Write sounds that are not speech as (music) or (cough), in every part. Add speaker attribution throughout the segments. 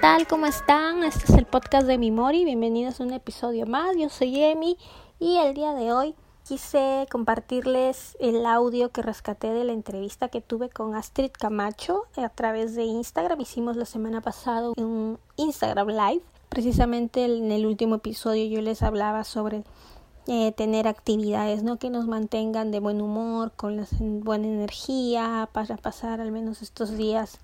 Speaker 1: tal? ¿Cómo están? Este es el podcast de Mimori. Bienvenidos a un episodio más. Yo soy Emi y el día de hoy quise compartirles el audio que rescaté de la entrevista que tuve con Astrid Camacho a través de Instagram. Hicimos la semana pasada un Instagram Live. Precisamente en el último episodio yo les hablaba sobre eh, tener actividades ¿no? que nos mantengan de buen humor, con la buena energía para pasar al menos estos días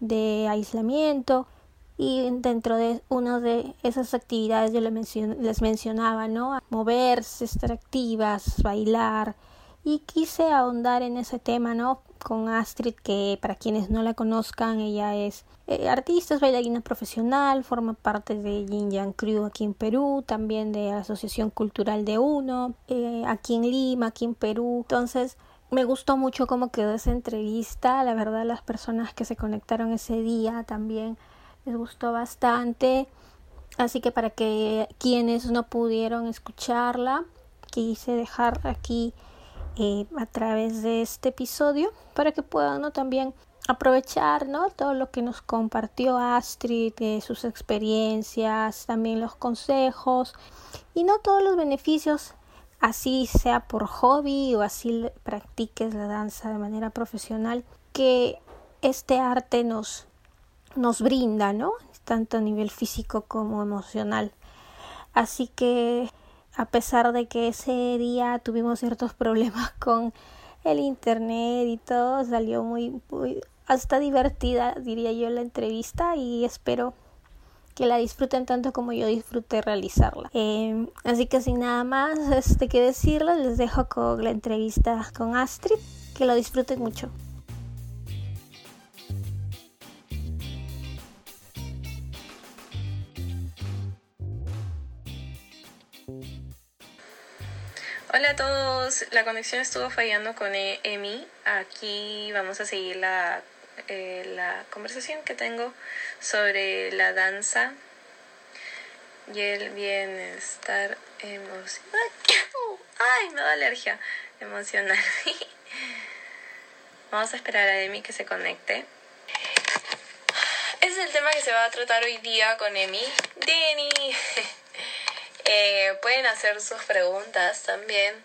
Speaker 1: de aislamiento y dentro de una de esas actividades yo les, mencionaba, ¿no? Moverse, estar activas, bailar y quise ahondar en ese tema, ¿no? Con Astrid, que para quienes no la conozcan, ella es eh, artista, es bailarina profesional, forma parte de Yin Yang Crew aquí en Perú, también de la Asociación Cultural de Uno, eh, aquí en Lima, aquí en Perú. Entonces, me gustó mucho cómo quedó esa entrevista. La verdad, las personas que se conectaron ese día también les gustó bastante. Así que para que quienes no pudieron escucharla, quise dejar aquí eh, a través de este episodio para que puedan también aprovechar ¿no? todo lo que nos compartió Astrid, sus experiencias, también los consejos y no todos los beneficios así sea por hobby o así practiques la danza de manera profesional, que este arte nos, nos brinda, ¿no? Tanto a nivel físico como emocional. Así que a pesar de que ese día tuvimos ciertos (laughs) problemas con el internet y todo, salió muy, muy hasta divertida, diría yo, la entrevista y espero que la disfruten tanto como yo disfruté realizarla. Em, así que sin nada más este, que decirles, les dejo con la entrevista con Astrid. Que lo disfruten mucho.
Speaker 2: Hola a todos, la conexión estuvo fallando con e-, Emi. Aquí vamos a seguir la eh, la conversación que tengo sobre la danza y el bienestar emocional. (laughs) ¡Ay! Me da alergia emocional. (laughs) Vamos a esperar a Emi que se conecte. Ese es el tema que se va a tratar hoy día con Emi. Denny. (laughs) Eh, pueden hacer sus preguntas también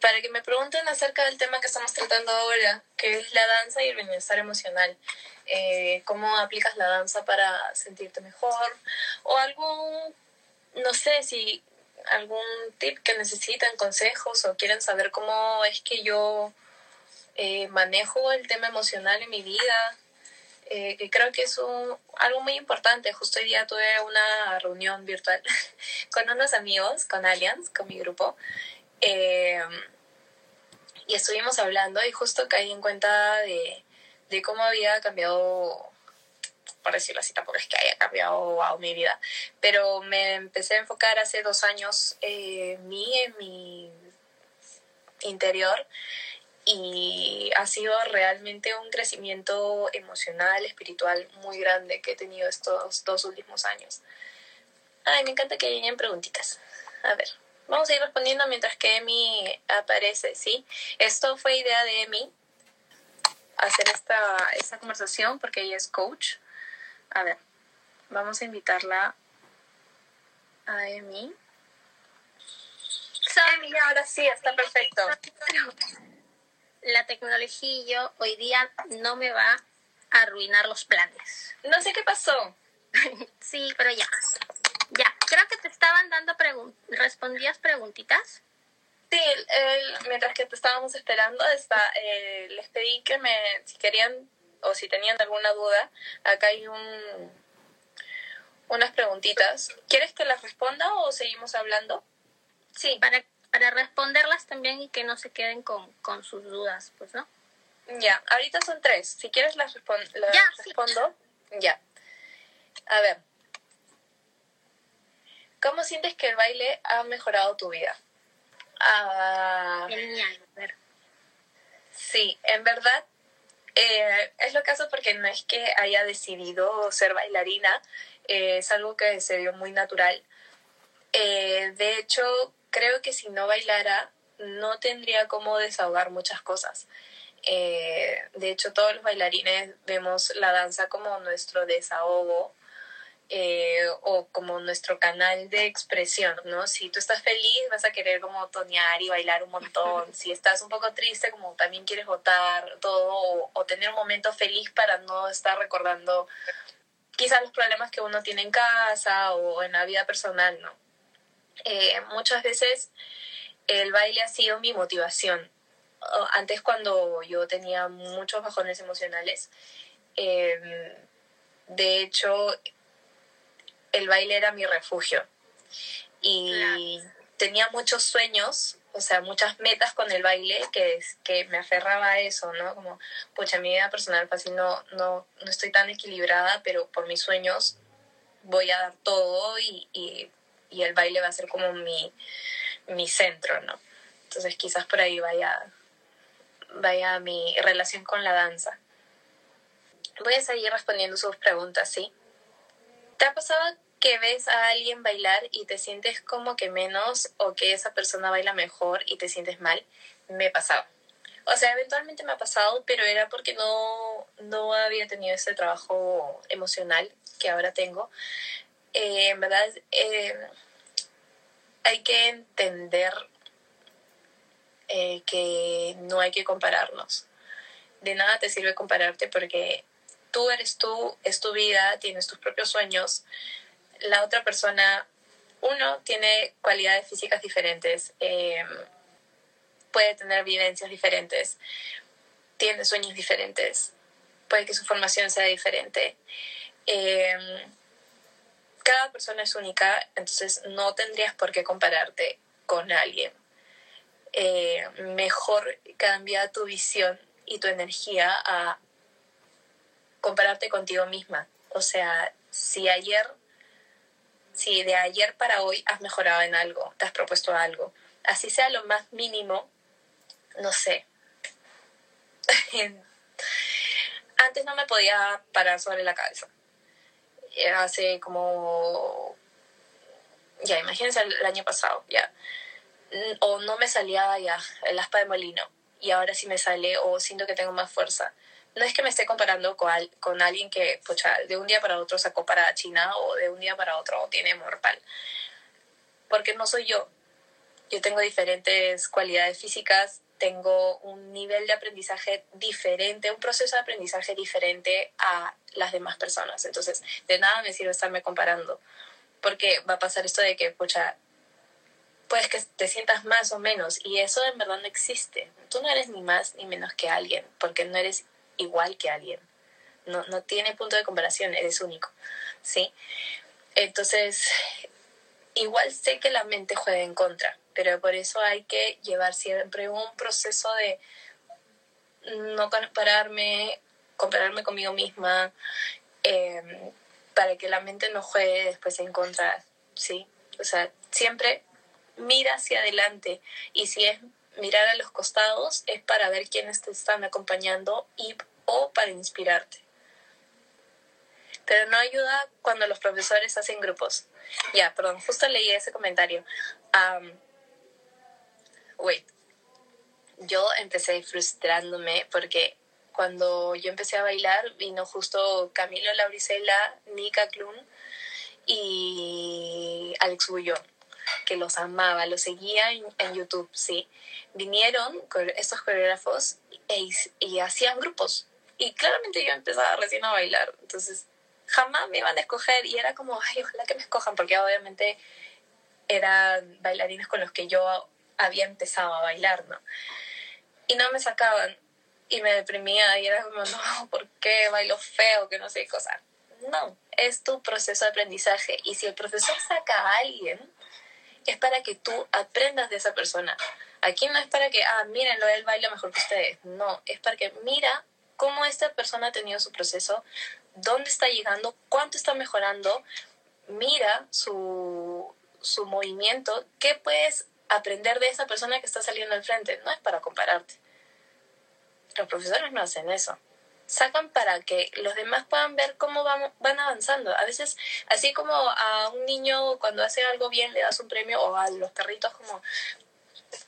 Speaker 2: para que me pregunten acerca del tema que estamos tratando ahora, que es la danza y el bienestar emocional. Eh, ¿Cómo aplicas la danza para sentirte mejor? O algún, no sé si algún tip que necesitan, consejos o quieren saber cómo es que yo eh, manejo el tema emocional en mi vida. Eh, creo que es algo muy importante. Justo hoy día tuve una reunión virtual (laughs) con unos amigos, con Allianz, con mi grupo. Eh, y estuvimos hablando y justo caí en cuenta de, de cómo había cambiado, por decirlo así, tampoco es que haya cambiado mi vida, pero me empecé a enfocar hace dos años eh, mí en mi interior y ha sido realmente un crecimiento emocional, espiritual muy grande que he tenido estos dos últimos años. Ay, me encanta que lleguen preguntitas. A ver. Vamos a ir respondiendo mientras que Emi aparece, ¿sí? Esto fue idea de Emi, hacer esta, esta conversación porque ella es coach. A ver, vamos a invitarla a Emi. Emi, ahora sí, está perfecto. (laughs)
Speaker 3: La tecnología y yo hoy día no me va a arruinar los planes.
Speaker 2: No sé qué pasó. (laughs)
Speaker 3: sí, pero ya. Ya, creo que te estaban dando preguntas. ¿Respondías preguntitas?
Speaker 2: Sí, mientras que te estábamos esperando, está, eh, les pedí que me, si querían o si tenían alguna duda, acá hay un, unas preguntitas. ¿Quieres que las responda o seguimos hablando?
Speaker 3: Sí. Para, para responderlas también y que no se queden con, con sus dudas, pues, ¿no?
Speaker 2: Ya, ahorita son tres. Si quieres las, las
Speaker 3: ya,
Speaker 2: respondo. Ya. A ver, ¿Cómo sientes que el baile ha mejorado tu vida?
Speaker 3: Ah, Genial.
Speaker 2: Sí, en verdad eh, es lo caso porque no es que haya decidido ser bailarina, eh, es algo que se dio muy natural. Eh, de hecho, creo que si no bailara no tendría cómo desahogar muchas cosas. Eh, de hecho, todos los bailarines vemos la danza como nuestro desahogo eh, o como nuestro canal de expresión, ¿no? Si tú estás feliz, vas a querer como tonear y bailar un montón. Si estás un poco triste, como también quieres votar todo o, tener un momento feliz para no estar recordando quizás los problemas que uno tiene en casa o en la vida personal, ¿no? Eh, muchas veces el baile ha sido mi motivación. Antes cuando yo tenía muchos bajones emocionales, em, de hecho el baile era mi refugio. Y tenía muchos sueños, o sea, muchas metas con el baile que, que me aferraba a eso, ¿no? Como, pucha, mi vida personal fácil no, no, no estoy tan equilibrada, pero por mis sueños voy a dar todo y, y, y el baile va a ser como mi, mi centro, ¿no? Entonces quizás por ahí vaya, vaya mi relación con la danza. Voy a seguir respondiendo sus preguntas, ¿sí? ¿Te ha pasado que ves a alguien bailar y te sientes como que menos o que esa persona baila mejor y te sientes mal, me pasaba. O sea, eventualmente me ha pasado, pero era porque no, no había tenido ese trabajo emocional que ahora tengo. Eh, en verdad, eh, hay que entender eh, que no hay que compararnos. De nada te sirve compararte porque tú eres tú, es tu vida, tienes tus propios sueños, la otra persona, uno, tiene cualidades físicas diferentes, em, puede tener vivencias diferentes, tiene sueños diferentes, puede que su formación sea diferente. Em, cada persona es única, entonces no tendrías por qué compararte con alguien. Eh, mejor cambia tu visión y tu energía a compararte contigo misma. O sea, si ayer si de ayer para hoy has mejorado en algo, te has propuesto algo, así sea lo más mínimo, no sé. (laughs) Antes no me podía parar sobre la cabeza. Hace como, ya, imagínense el, año pasado, ya. O no me salía ya el aspa de molino y ahora sí me sale o siento que tengo más fuerza no es que me esté comparando con, con alguien que pucha, de un día para otro sacó para China o de un día para otro tiene morpal. Porque no soy yo. Yo tengo diferentes cualidades físicas, tengo un nivel de aprendizaje diferente, un proceso de aprendizaje diferente a las demás personas. Entonces, de nada me sirve estarme comparando. Porque va a pasar esto de que, pucha, puedes que te sientas más o menos y eso en verdad no existe. Tú no eres ni más ni menos que alguien, porque no eres igual que alguien. No, no tiene punto de comparación, eres único, ¿sí? Entonces, igual sé que la mente juega en contra, pero por eso hay que llevar siempre un proceso de no compararme, compararme conmigo misma, em, para que la mente no juegue después en contra, ¿sí? O sea, siempre mira hacia adelante y si es mirar a los costados es para ver quiénes te están acompañando y o para inspirarte. Pero no ayuda cuando los profesores hacen grupos. Ya, perdón, justo leí ese comentario. Wait. Yo empecé frustrándome porque cuando yo empecé a bailar vino justo Camilo Lauricela, Nika Klun y Alex Bullón que los amaba, los seguía en, YouTube, sí. Vinieron estos coreógrafos e, y hacían grupos. Y claramente yo empezaba recién a bailar, entonces jamás me iban a escoger y era como, ay, ojalá que me escojan, porque obviamente eran bailarines con los que yo había empezado a bailar, ¿no? Y no me sacaban y me deprimía y era como, (laughs) no, ¿por qué bailo feo? Que no sé qué cosa. No, es tu proceso de aprendizaje y si el profesor saca a alguien, es para que tú aprendas de esa persona. Aquí no es para que, ah, mírenlo, él baila mejor que ustedes. No, es para que mira cómo esta persona ha tenido su proceso, dónde está llegando, cuánto está mejorando, mira su, su movimiento, qué puedes aprender de esa persona que está saliendo al frente. No es para compararte. Los profesores no hacen eso sacan para que los demás puedan ver cómo van, van avanzando. A veces, así como a un niño cuando hace algo bien le das un premio o a los perritos como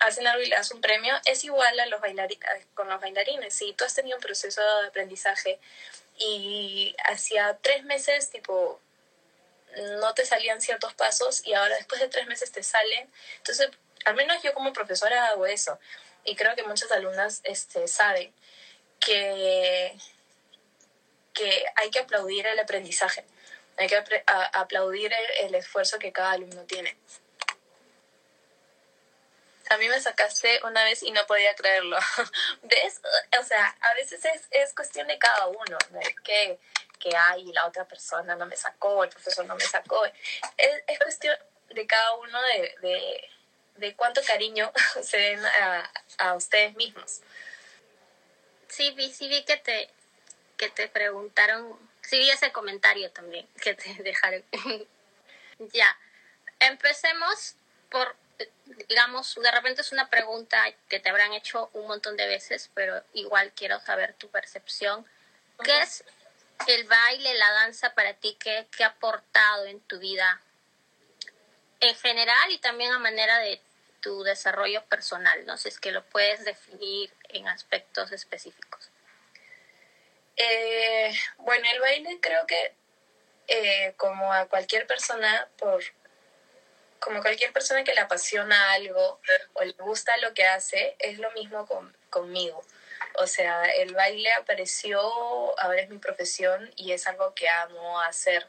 Speaker 2: hacen algo y le das un premio, es igual a los con los bailarines. Si tú has tenido un proceso de aprendizaje y hacía tres meses, tipo, no te salían ciertos pasos y ahora después de tres meses te salen. Entonces, al menos yo como profesora hago eso. Y creo que muchas alumnas este, saben que, que hay que aplaudir el aprendizaje. Hay que aplaudir el esfuerzo que cada alumno tiene. A mí me sacaste una vez y no podía creerlo. (laughs) ¿Ves? O sea, a veces es, es cuestión de cada uno, de que, que hay la otra persona no me sacó, el profesor no me sacó. Es, es cuestión de cada uno de, de, de cuánto cariño (laughs) se den a, a, ustedes mismos.
Speaker 3: Sí, vi, sí vi que te, que te preguntaron, sí vi ese comentario también que te (laughs) dejaron. (laughs) ya, empecemos por digamos, de repente es una pregunta que te habrán hecho un montón de veces, pero igual quiero saber tu percepción. ¿Qué es el baile, la danza para ti? ¿Qué, ¿Qué ha aportado en tu vida en general y también a manera de tu desarrollo personal? No sé, es que lo puedes definir en aspectos específicos.
Speaker 2: Eh, bueno, el baile creo que eh, como a cualquier persona, por como cualquier persona que le apasiona algo o le gusta lo que hace, es lo mismo con, conmigo. O sea, el baile apareció, ahora es mi profesión y es algo que amo hacer.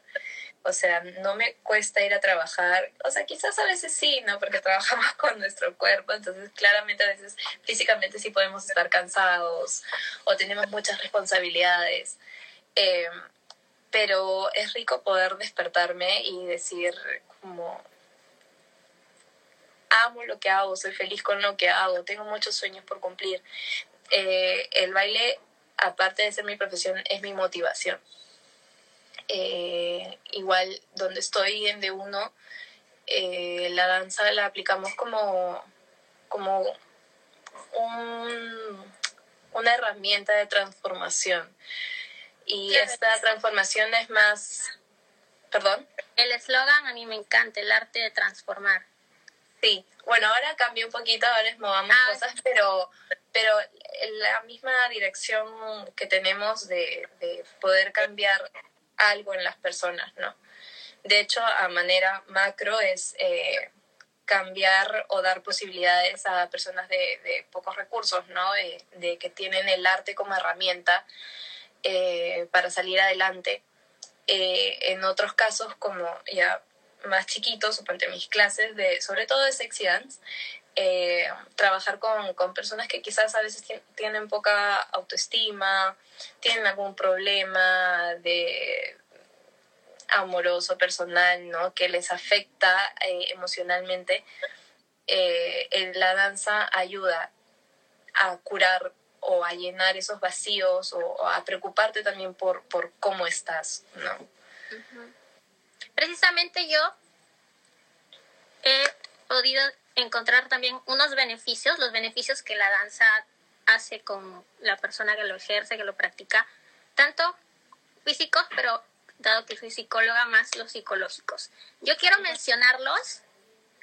Speaker 2: O sea, no me cuesta ir a trabajar. O sea, quizás a veces sí, ¿no? Porque (laughs) trabajamos con nuestro cuerpo, entonces claramente a veces físicamente sí podemos estar cansados o tenemos muchas responsabilidades. Eh, pero es rico poder despertarme y decir como amo lo que hago, soy feliz con lo que hago, tengo muchos sueños por cumplir. Eh, el baile, aparte de ser mi profesión, es mi motivación. Eh, igual donde estoy en D1, eh, la danza la aplicamos como, como un, una herramienta de transformación. Y esta transformación es más... ¿Perdón?
Speaker 3: El eslogan a mí me encanta, el arte de transformar.
Speaker 2: Sí, bueno, ahora cambió un poquito, ahora es movamos ah, cosas, pero, pero la misma dirección que tenemos de, de poder cambiar algo en las personas, ¿no? De hecho, a manera macro es eh, cambiar o dar posibilidades a personas de, pocos recursos, ¿no? De, de, que tienen el arte como herramienta eh, para salir adelante. Eh, en otros casos, como ya más chiquitos, suponte mis clases, de, sobre todo de sexy dance, eh, trabajar con, con, personas que quizás a veces tienen poca autoestima, tienen algún problema de amoroso, personal, ¿no? Que les afecta eh, emocionalmente. Eh, la danza ayuda a curar o a llenar esos vacíos o, a preocuparte también por, por cómo estás, ¿no?
Speaker 3: Precisamente yo he podido encontrar también unos beneficios, los beneficios que la danza hace con la persona que lo ejerce, que lo practica, tanto físicos, pero dado que soy psicóloga, más los psicológicos. Yo quiero mencionarlos,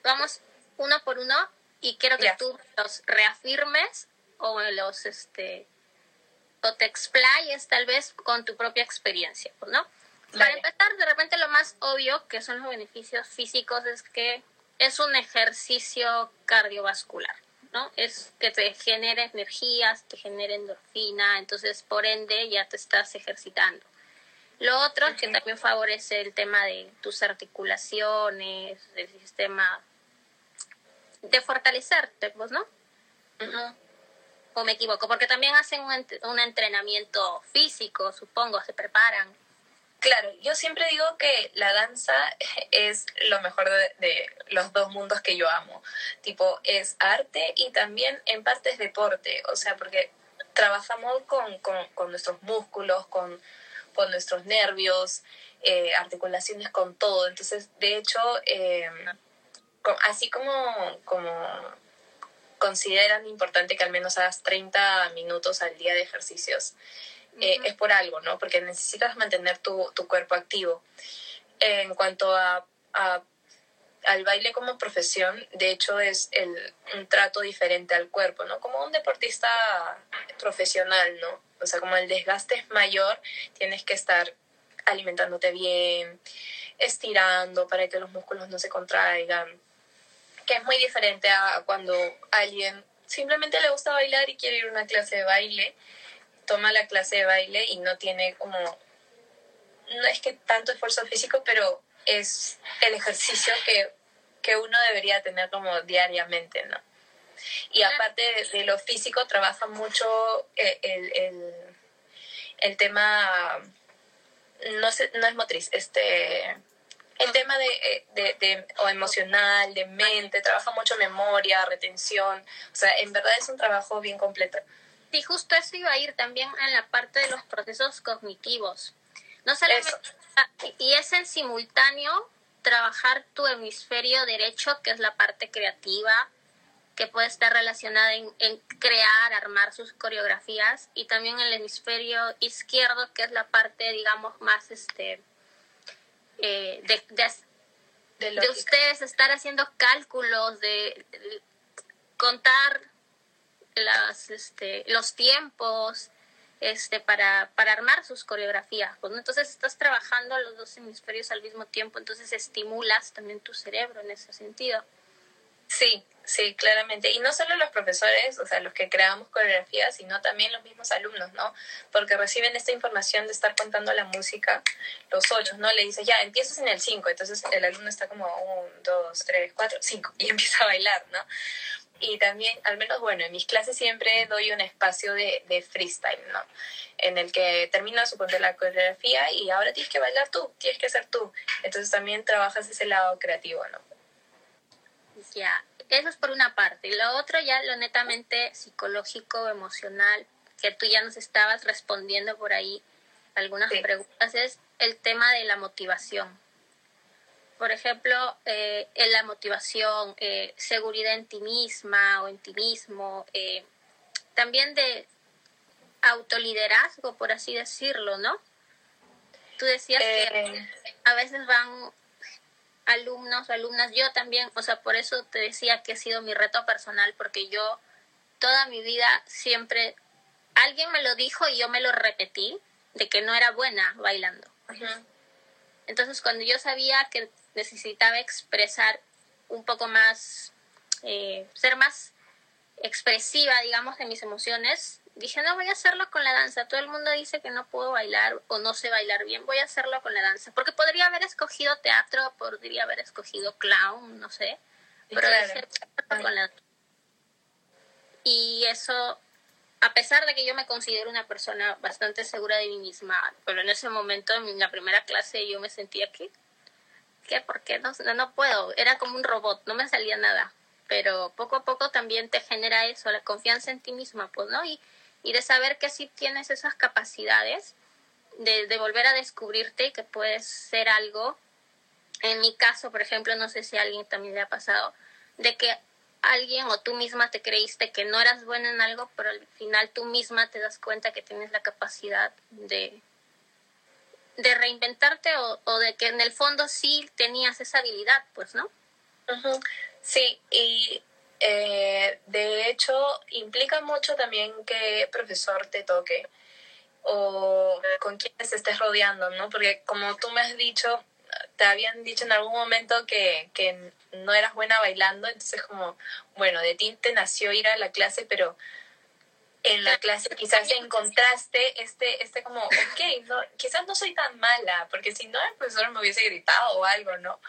Speaker 3: vamos uno por uno, y quiero que tú los reafirmes o los, este, o te explayes tal vez con tu propia experiencia, ¿no? Para empezar, de repente lo más obvio que son los beneficios físicos es que es un ejercicio cardiovascular, ¿no? Es que te genere energías, te genere endorfina, entonces por ende ya te estás ejercitando. Lo otro es que también favorece el tema de tus articulaciones, del sistema de fortalecerte, pues, ¿no? O me equivoco, porque también hacen un, un entrenamiento físico, supongo, se preparan.
Speaker 2: Claro, yo siempre digo que la danza (laughs) es lo mejor de, los dos mundos que yo amo. Tipo, es arte y también en parte es deporte. O sea, porque trabajamos con, con, nuestros músculos, con, con nuestros nervios, eh, articulaciones, con todo. Entonces, de hecho, eh, así como, como consideran importante que al menos hagas 30 minutos al día de ejercicios, eh, es por algo, ¿no? Porque necesitas mantener tu, tu cuerpo activo. En cuanto a, a al baile como profesión, de hecho, es el, un trato diferente al cuerpo, ¿no? Como un deportista profesional, ¿no? O sea, como el desgaste es mayor, tienes que estar alimentándote bien, estirando para que los músculos no se contraigan, que es muy diferente a cuando alguien simplemente le gusta bailar y quiere ir a una clase de baile, toma la clase de baile y no tiene como, no es que tanto esfuerzo físico, pero es el ejercicio que, que uno debería tener como diariamente, ¿no? Y aparte de, lo físico, trabaja mucho eh, el, el, el, tema, no, sé, no es motriz, este, el tema de, eh, de, de, o emocional, de mente, trabaja mucho memoria, retención, o sea, en verdad es un trabajo bien completo.
Speaker 3: Sí, justo eso iba a ir también en la parte de los procesos cognitivos. No solamente, y es en simultáneo trabajar tu hemisferio derecho, que es la parte creativa, que puede estar relacionada en, en, crear, armar sus coreografías, y también el hemisferio izquierdo, que es la parte, digamos, más este eh, de, de, de, ustedes estar haciendo cálculos, de, de contar las, este, los tiempos, este, para, para armar sus coreografías. Pues, Entonces estás trabajando los dos hemisferios al mismo tiempo, entonces estimulas también tu cerebro en ese sentido.
Speaker 2: Sí, sí, claramente. Y no solo los profesores, o sea, los que creamos coreografías, sino también los mismos alumnos, ¿no? Porque reciben esta información de estar contando la música, los ocho, ¿no? Le dices, ya, empiezas en el cinco, entonces el alumno está como un, dos, tres, cuatro, cinco, y (laughs) empieza a bailar, ¿no? Y también, al menos bueno, en mis clases siempre doy un espacio de, de freestyle, ¿no? En el que termina suponte la coreografía y ahora tienes que bailar tú, tienes que ser tú. Entonces también trabajas ese lado creativo, ¿no?
Speaker 3: Ya, eso es por una parte. Y lo otro ya lo netamente psicológico, emocional, que tú ya nos estabas respondiendo por ahí algunas sí. preguntas, es el tema de la motivación por ejemplo, eh, en la motivación, eh, seguridad en ti misma o en ti mismo, eh, también de autoliderazgo, por así decirlo, ¿no? Tú decías que a veces van alumnos o alumnas, yo también, o sea, por eso te decía que ha sido mi reto personal, porque yo toda mi vida siempre, alguien me lo dijo y yo me lo repetí, de que no era buena bailando. Uh -huh. Entonces, cuando yo sabía que necesitaba expresar un poco más, eh, ser más expresiva, digamos, de mis emociones, dije, no, voy a hacerlo con la danza. Todo el mundo dice que no puedo bailar o no sé bailar bien, voy a hacerlo con la danza. Porque podría haber escogido teatro, podría haber escogido clown, no sé. Pero claro. dije, con la Y eso, a pesar de que yo me considero una persona bastante segura de mí misma, pero en ese momento, en la primera clase, yo me sentía que qué? ¿Por qué no, no, puedo? Era como un robot, no me salía nada. Pero poco a poco también te genera eso, la confianza en ti misma, pues, ¿no? Y, y de saber que sí tienes esas capacidades de, de volver a descubrirte y que puedes ser algo. En mi caso, por ejemplo, no sé si a alguien también le ha pasado, de que alguien o tú misma te creíste que no eras buena en algo, pero al final tú misma te das cuenta que tienes la capacidad de, de reinventarte o, o, de que en el fondo sí tenías esa habilidad, pues, ¿no?
Speaker 2: Sí, y eh, de hecho implica mucho también que profesor te toque o con quienes estés rodeando, ¿no? Porque como tú me has dicho, te habían dicho en algún momento que, que no eras buena bailando, entonces como, bueno, de ti te nació ir a la clase, pero en la clase quizás encontraste este, este como, ok, no, quizás no soy tan mala, porque si no el profesor me hubiese gritado o algo, ¿no?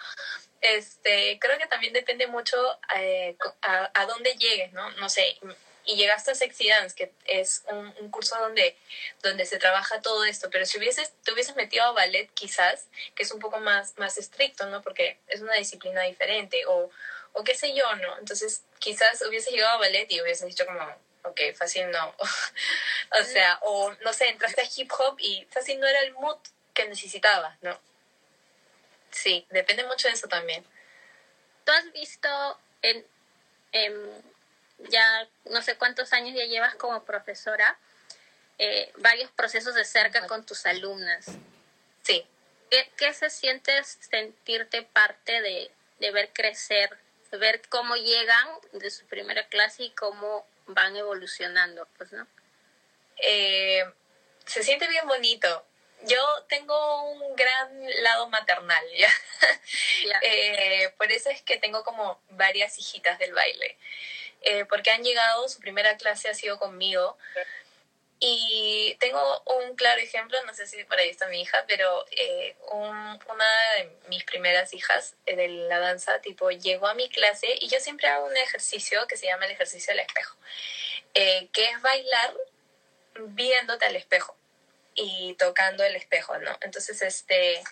Speaker 2: Este, creo que también depende mucho eh, a, a, dónde llegues, ¿no? No sé, y llegaste a Sexy Dance, que es un, un, curso donde, donde se trabaja todo esto, pero si hubieses, te hubieses metido a ballet quizás, que es un poco más, más estricto, ¿no? Porque es una disciplina diferente, o, o qué sé yo, ¿no? Entonces quizás hubiese llegado a ballet y hubieses dicho como, ok, fácil no. (laughs) o sea, o no sé, entraste a hip hop y fácil no era el mood que necesitabas, ¿no? Sí, depende mucho de eso también.
Speaker 3: ¿Tú has visto en, en ya no sé cuántos años ya llevas como profesora eh, varios procesos de cerca con tus alumnas?
Speaker 2: Sí.
Speaker 3: ¿Qué, ¿Qué, se siente sentirte parte de, de ver crecer, de ver cómo llegan de su primera clase y cómo van evolucionando, pues, ¿no?
Speaker 2: Eh, se siente bien bonito. Yo tengo un gran lado maternal, ¿ya? (laughs) Eh, por eso es que tengo como varias hijitas del baile. Eh, porque han llegado, su primera clase ha sido conmigo. Y tengo un claro ejemplo, no sé si por ahí está mi hija, pero eh, una de mis primeras hijas de la danza, tipo, llegó a mi clase y yo siempre hago un ejercicio que se llama el ejercicio del espejo, que es bailar viéndote al espejo y tocando el espejo, ¿no? Entonces, este,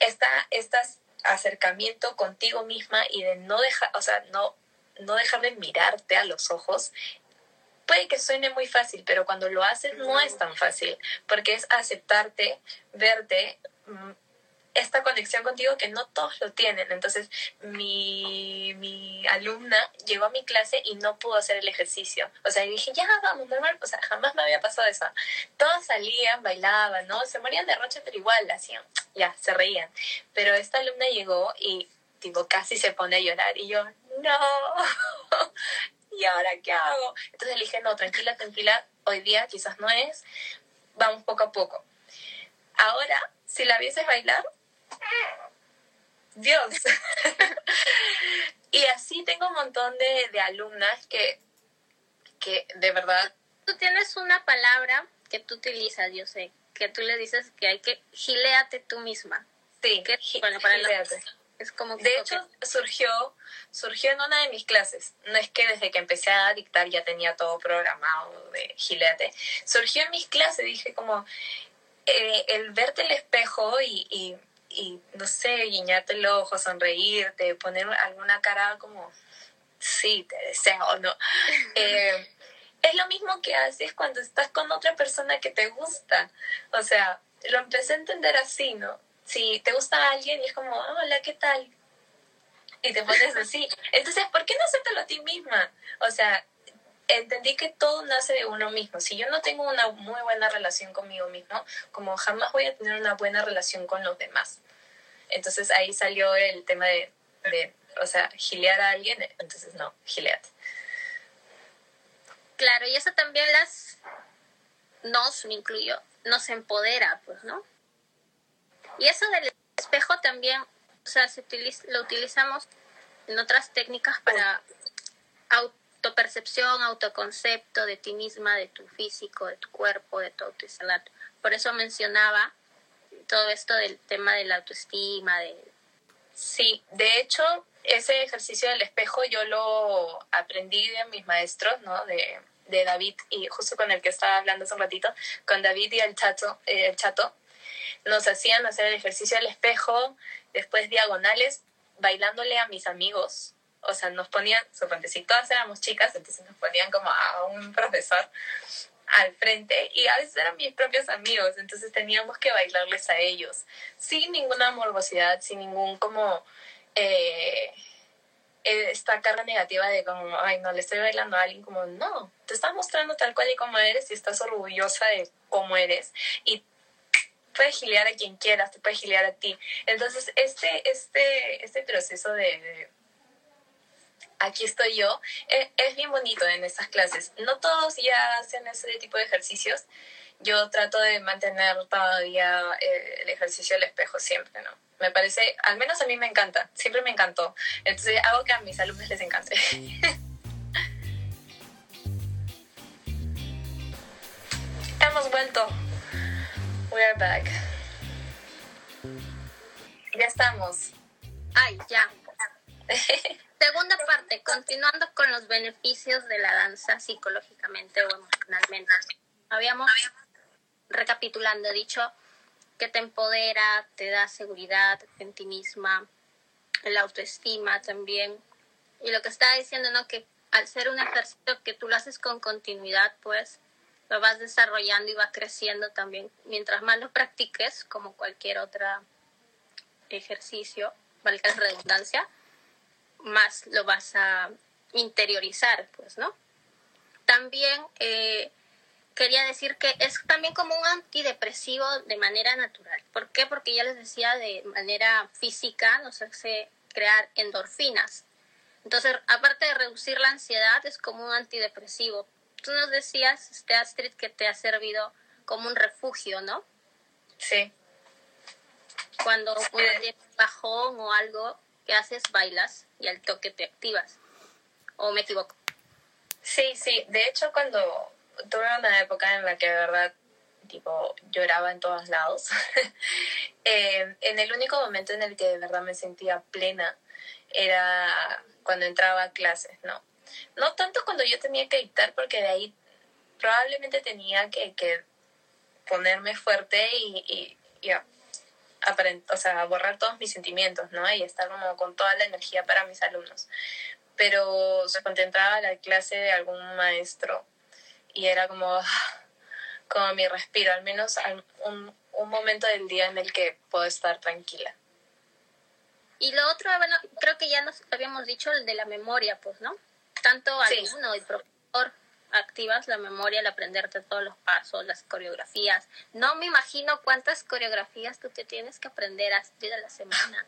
Speaker 2: esta, este acercamiento contigo misma y de no dejar, o sea, no, no dejar de mirarte a los ojos, puede que suene muy fácil, pero cuando lo haces no es tan fácil, porque es aceptarte, verte, mm, esta conexión contigo que no todos lo tienen. Entonces, mi, mi alumna llegó a mi clase y no pudo hacer el ejercicio. O sea, y dije, ya, vamos, normal. O sea, jamás me había pasado eso. Todos salían, bailaban, ¿no? Se morían de roche, pero igual, hacían, ya, se reían. Pero esta alumna llegó y, tipo, casi se pone a llorar. Y yo, no. ¿Y ahora qué hago? Entonces le dije, no, tranquila, tranquila. Hoy día quizás no es. Vamos poco a poco. Ahora, si la vieses bailar, Dios. (laughs) y así tengo un montón de, de alumnas que, que de verdad...
Speaker 3: Tú tienes una palabra que tú utilizas, yo sé, que tú le dices que hay que gileate tú misma.
Speaker 2: Sí,
Speaker 3: que, bueno, para es como
Speaker 2: de hecho, surgió, surgió en una de mis clases. No es que desde que empecé a dictar ya tenía todo programado de gileate. Surgió en mis clases, dije como eh, el verte el espejo y y no sé, guiñarte el ojo, sonreírte, poner alguna cara como, sí, te deseo, ¿no? (laughs) Eh, es lo mismo que haces cuando estás con otra persona que te gusta. O sea, lo empecé a entender así, ¿no? Si te gusta alguien y es como, hola, ¿qué tal? Y te pones así. Entonces, ¿por qué no hacértelo a ti misma? O sea, entendí que todo nace de uno mismo. Si yo no tengo una muy buena relación conmigo mismo, como jamás voy a tener una buena relación con los demás. Entonces ahí salió el tema de, de o sea, gilear a alguien, entonces no, gileate.
Speaker 3: Claro, y eso también las, nos, me incluyo, nos empodera, pues, ¿no? Y eso del espejo también, o sea, se lo utilizamos en otras técnicas para autopercepción, autoconcepto de ti misma, de tu físico, de tu cuerpo, de tu autoestima. Por eso mencionaba todo esto del tema de la autoestima, de...
Speaker 2: Sí, de hecho, ese ejercicio del espejo yo lo aprendí de mis maestros, ¿no? De, de David y justo con el que estaba hablando hace un ratito, con David y el chato, eh, el chato, nos hacían hacer el ejercicio del espejo, después diagonales, bailándole a mis amigos. O sea, nos ponían, suponte, si todas éramos chicas, entonces nos ponían como a un profesor al frente y a veces eran mis propios amigos, entonces teníamos que bailarles a ellos, sin ninguna morbosidad, sin ningún como eh, esta carga negativa de como, ay, no, le estoy bailando a alguien, como, no, te estás mostrando tal cual y como eres y estás orgullosa de cómo eres y puedes gilear a quien quieras, te puedes gilear a ti. Entonces, este, este, este proceso de aquí estoy yo, eh, es, bien bonito en estas clases. No todos ya hacen ese tipo de ejercicios. Yo trato de mantener todavía eh, el ejercicio del espejo siempre, ¿no? Me parece, al menos a mí me encanta, siempre me encantó. Entonces hago que a mis alumnos les encante. (laughs) Hemos vuelto. We are back. Ya estamos.
Speaker 3: Ay, ya. (laughs) Segunda parte, continuando con los beneficios de la danza psicológicamente o emocionalmente. Habíamos, recapitulando, dicho que te empodera, te da seguridad en ti misma, la autoestima también. Y lo que estaba diciendo, ¿no? Que al ser un ejercicio que tú lo haces con continuidad, pues lo vas desarrollando y va creciendo también. Mientras más lo practiques, como cualquier otro ejercicio, valga la redundancia, más lo vas a interiorizar, pues, ¿no? También eh, quería decir que es también como un antidepresivo de manera natural. ¿Por qué? Porque ya les decía, de manera física nos hace crear endorfinas. Entonces, aparte de reducir la ansiedad, es como un antidepresivo. Tú nos decías, este Astrid, que te ha servido como un refugio, ¿no?
Speaker 2: Sí.
Speaker 3: Cuando un bajón o algo que haces, bailas y al toque te activas. ¿O me equivoco?
Speaker 2: Sí, sí. De hecho, cuando tuve una época en la que de verdad tipo lloraba en todos lados, (laughs) eh, en el único momento en el que de verdad me sentía plena era cuando entraba a clases, ¿no? No tanto cuando yo tenía que dictar, porque de ahí probablemente tenía que, que ponerme fuerte y, y, o sea, borrar todos mis sentimientos, ¿no? Y estar como con toda la energía para mis alumnos. Pero se concentraba la clase de algún maestro y era como, (laughs) como mi respiro, al menos un, un momento del día en el que puedo estar tranquila.
Speaker 3: Y lo otro, bueno, creo que ya nos habíamos dicho el de la memoria, pues, ¿no? Tanto alumno y profesor activas la memoria al aprenderte todos los pasos, las coreografías. No me imagino cuántas coreografías tú te tienes que aprender a la semana.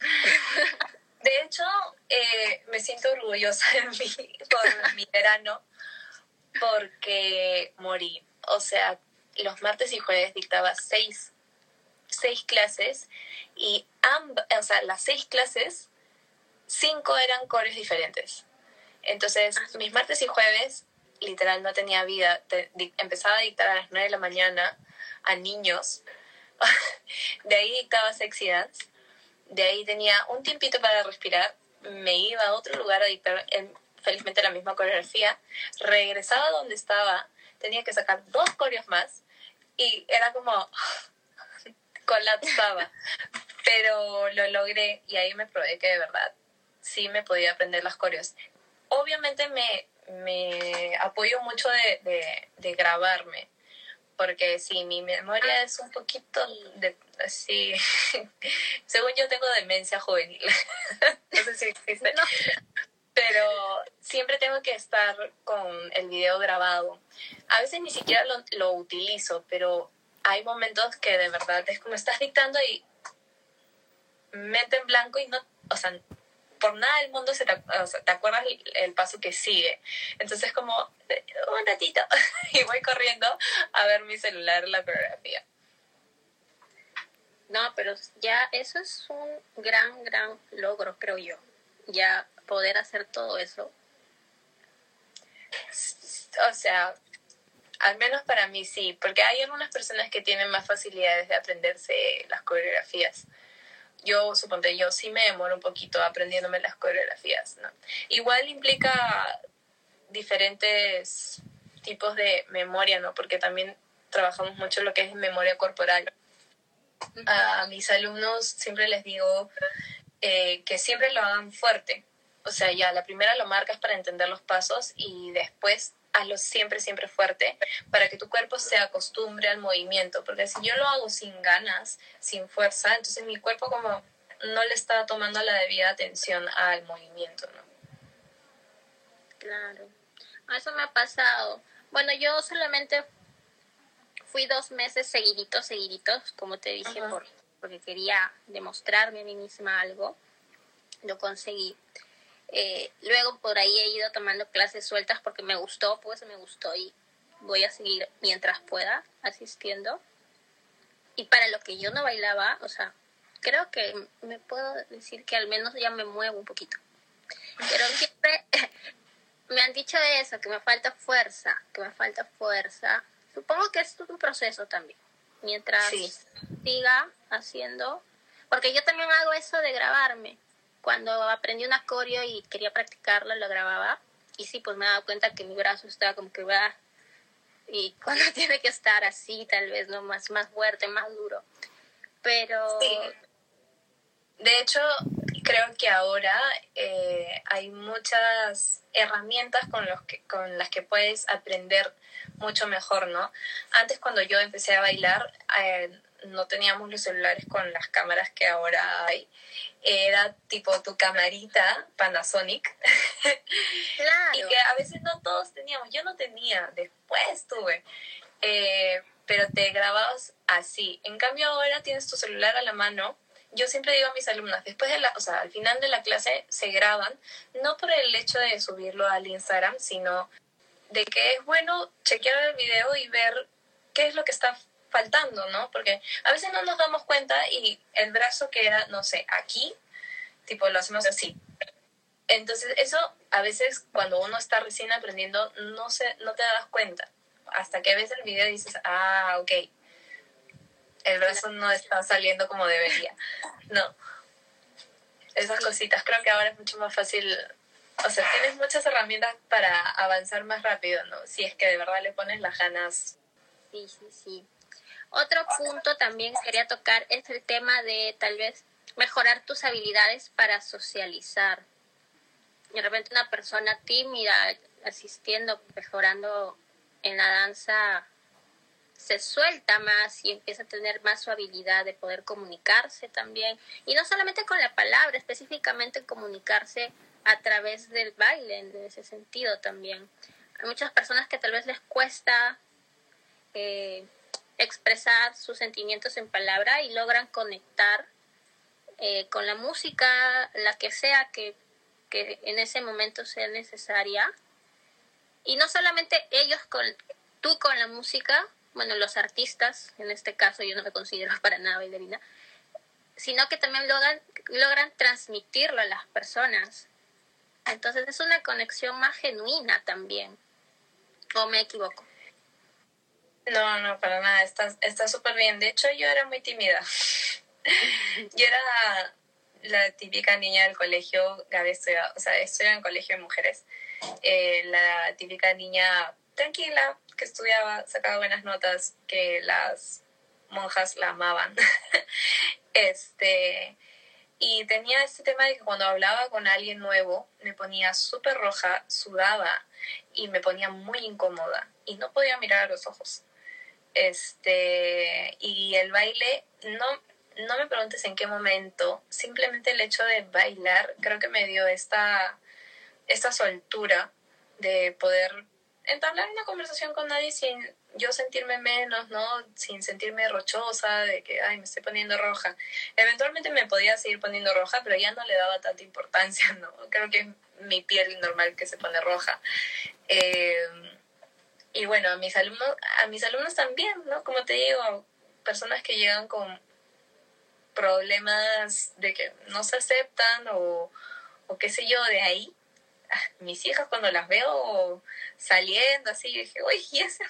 Speaker 3: (laughs)
Speaker 2: De hecho, eh, me siento orgullosa de mí (laughs) por mi verano porque morí. O sea, los martes y jueves dictaba seis, seis clases y ambas, o sea, las seis clases, cinco eran coros diferentes. Entonces, ah, mis martes y jueves, literal, no tenía vida. empezaba a dictar a las nueve de la mañana a niños. (laughs) de ahí dictaba sexy dance. De ahí tenía un tiempito para respirar. Me iba a otro lugar a dictar en felizmente la misma coreografía, regresaba donde estaba, tenía que sacar dos coreos más y era como (laughs) colapsaba. Pero lo logré y ahí me probé que de verdad sí me podía aprender las coreos. Obviamente me, me apoyo mucho de, de, grabarme, porque si mi memoria es un poquito de, así, (laughs) según yo tengo demencia juvenil, (laughs) no sé si existe, pero siempre tengo que estar con el video grabado. A veces ni siquiera lo, lo utilizo, pero hay momentos que de verdad es como estás dictando y mete en blanco y no, o sea, por nada del mundo se te, te acuerdas el, paso que sigue. Entonces como, un ratito, (laughs) y voy corriendo a ver mi celular, la coreografía.
Speaker 3: No, pero ya eso es un gran, gran logro, creo yo. Ya poder hacer todo eso?
Speaker 2: O sea, al menos para mí sí, porque hay algunas personas que tienen más facilidades de aprenderse las coreografías. Yo, suponte, yo sí me demoro un poquito aprendiéndome las coreografías, ¿no? Igual implica diferentes tipos de memoria, ¿no? Porque también trabajamos mucho lo que es memoria corporal. A mis alumnos siempre les digo eh, que siempre lo hagan fuerte, o sea, ya la primera lo marcas para entender los pasos y después hazlo siempre, siempre fuerte para que tu cuerpo se acostumbre al movimiento. Porque si yo lo hago sin ganas, sin fuerza, entonces mi cuerpo como no le está tomando la debida atención al movimiento, ¿no?
Speaker 3: Claro. Eso me ha pasado. Bueno, yo solamente fui dos meses seguiditos, seguiditos, como te dije, por, porque quería demostrarme a mí misma algo. Lo conseguí. Eh, luego por ahí he ido tomando clases sueltas porque me gustó, pues me gustó y voy a seguir mientras pueda asistiendo. Y para lo que yo no bailaba, o sea, creo que me puedo decir que al menos ya me muevo un poquito. Pero siempre (laughs) me han dicho eso, que me falta fuerza, que me falta fuerza. Supongo que es un proceso también. Mientras siga haciendo, porque yo también hago eso de grabarme cuando aprendí una coreo y quería practicarla, lo grababa. Y sí, pues me dado cuenta que mi brazo estaba como que va. Y (laughs) cuando tiene que estar así, tal vez, ¿no? Más, más fuerte, más duro. Pero. Sí.
Speaker 2: De hecho, creo que ahora eh, hay muchas herramientas con, los que, con las que puedes aprender mucho mejor, ¿no? Antes, cuando yo empecé a bailar, eh, no teníamos los celulares con las cámaras que ahora hay. Era tipo tu camarita Panasonic (laughs) y que a veces no todos teníamos. Yo no tenía, después tuve. Eh, pero te grababas así. En cambio ahora tienes tu celular a la mano. Yo siempre digo a mis alumnas, después de la, o sea, al final de la clase se graban, no por el hecho de subirlo al Instagram, sino de que es bueno chequear el video y ver qué es lo que está faltando, ¿no? Porque a veces no nos damos cuenta y el brazo queda, no sé, aquí, tipo lo hacemos así. Entonces eso a veces cuando uno está recién aprendiendo no, se, no te das cuenta. Hasta que ves el video y dices, ah, ok, el brazo no está saliendo como debería. No. Esas cositas. Creo que ahora es mucho más fácil. O sea, tienes muchas herramientas para avanzar más rápido, ¿no? Si es que de verdad le pones las ganas.
Speaker 3: Sí, sí, sí. Otro punto también quería tocar es el tema de tal vez mejorar tus habilidades para socializar. De repente una persona tímida asistiendo, mejorando en la danza, se suelta más y empieza a tener más su habilidad de poder comunicarse también. Y no solamente con la palabra, específicamente comunicarse a través del baile, en ese sentido también. Hay muchas personas que tal vez les cuesta eh, expresar sus sentimientos en palabra y logran conectar eh, con la música, la que sea que, que, en ese momento sea necesaria. Y no solamente ellos con tú con la música, bueno, los artistas, en este caso yo no me considero (laughs) para nada bailarina, sino que también logran, logran transmitirlo a las personas. Entonces es una conexión más genuina también. ¿O me equivoco?
Speaker 2: No, no, para nada, está súper bien. De hecho, yo era muy tímida. (laughs) yo era la típica niña del colegio, Gaby estudia, o sea, estudiaba en colegio de mujeres. Eh, la típica niña tranquila, que estudiaba, sacaba buenas notas, que las monjas la amaban. (laughs) este, y tenía este tema de que cuando hablaba con alguien nuevo, me ponía súper roja, sudaba y me ponía muy incómoda y no podía mirar a los ojos. Este, y el baile, no, no me preguntes en qué momento, simplemente el hecho de bailar creo que me dio esta, esta soltura de poder entablar una conversación con nadie sin yo sentirme menos, ¿no? Sin sentirme rochosa, de que, ay, me estoy poniendo roja. Eventualmente me podía seguir poniendo roja, pero ya no le daba tanta importancia, (laughs) ¿no? Creo que es mi piel normal que se pone roja. Eh, y bueno, a mis alumnos, a mis alumnos también, ¿no? Como te digo, personas que llegan con problemas de que no se aceptan o, o qué sé yo, de ahí. (laughs) Mis hijas cuando las veo saliendo así, yo dije, uy, ¿y, eso?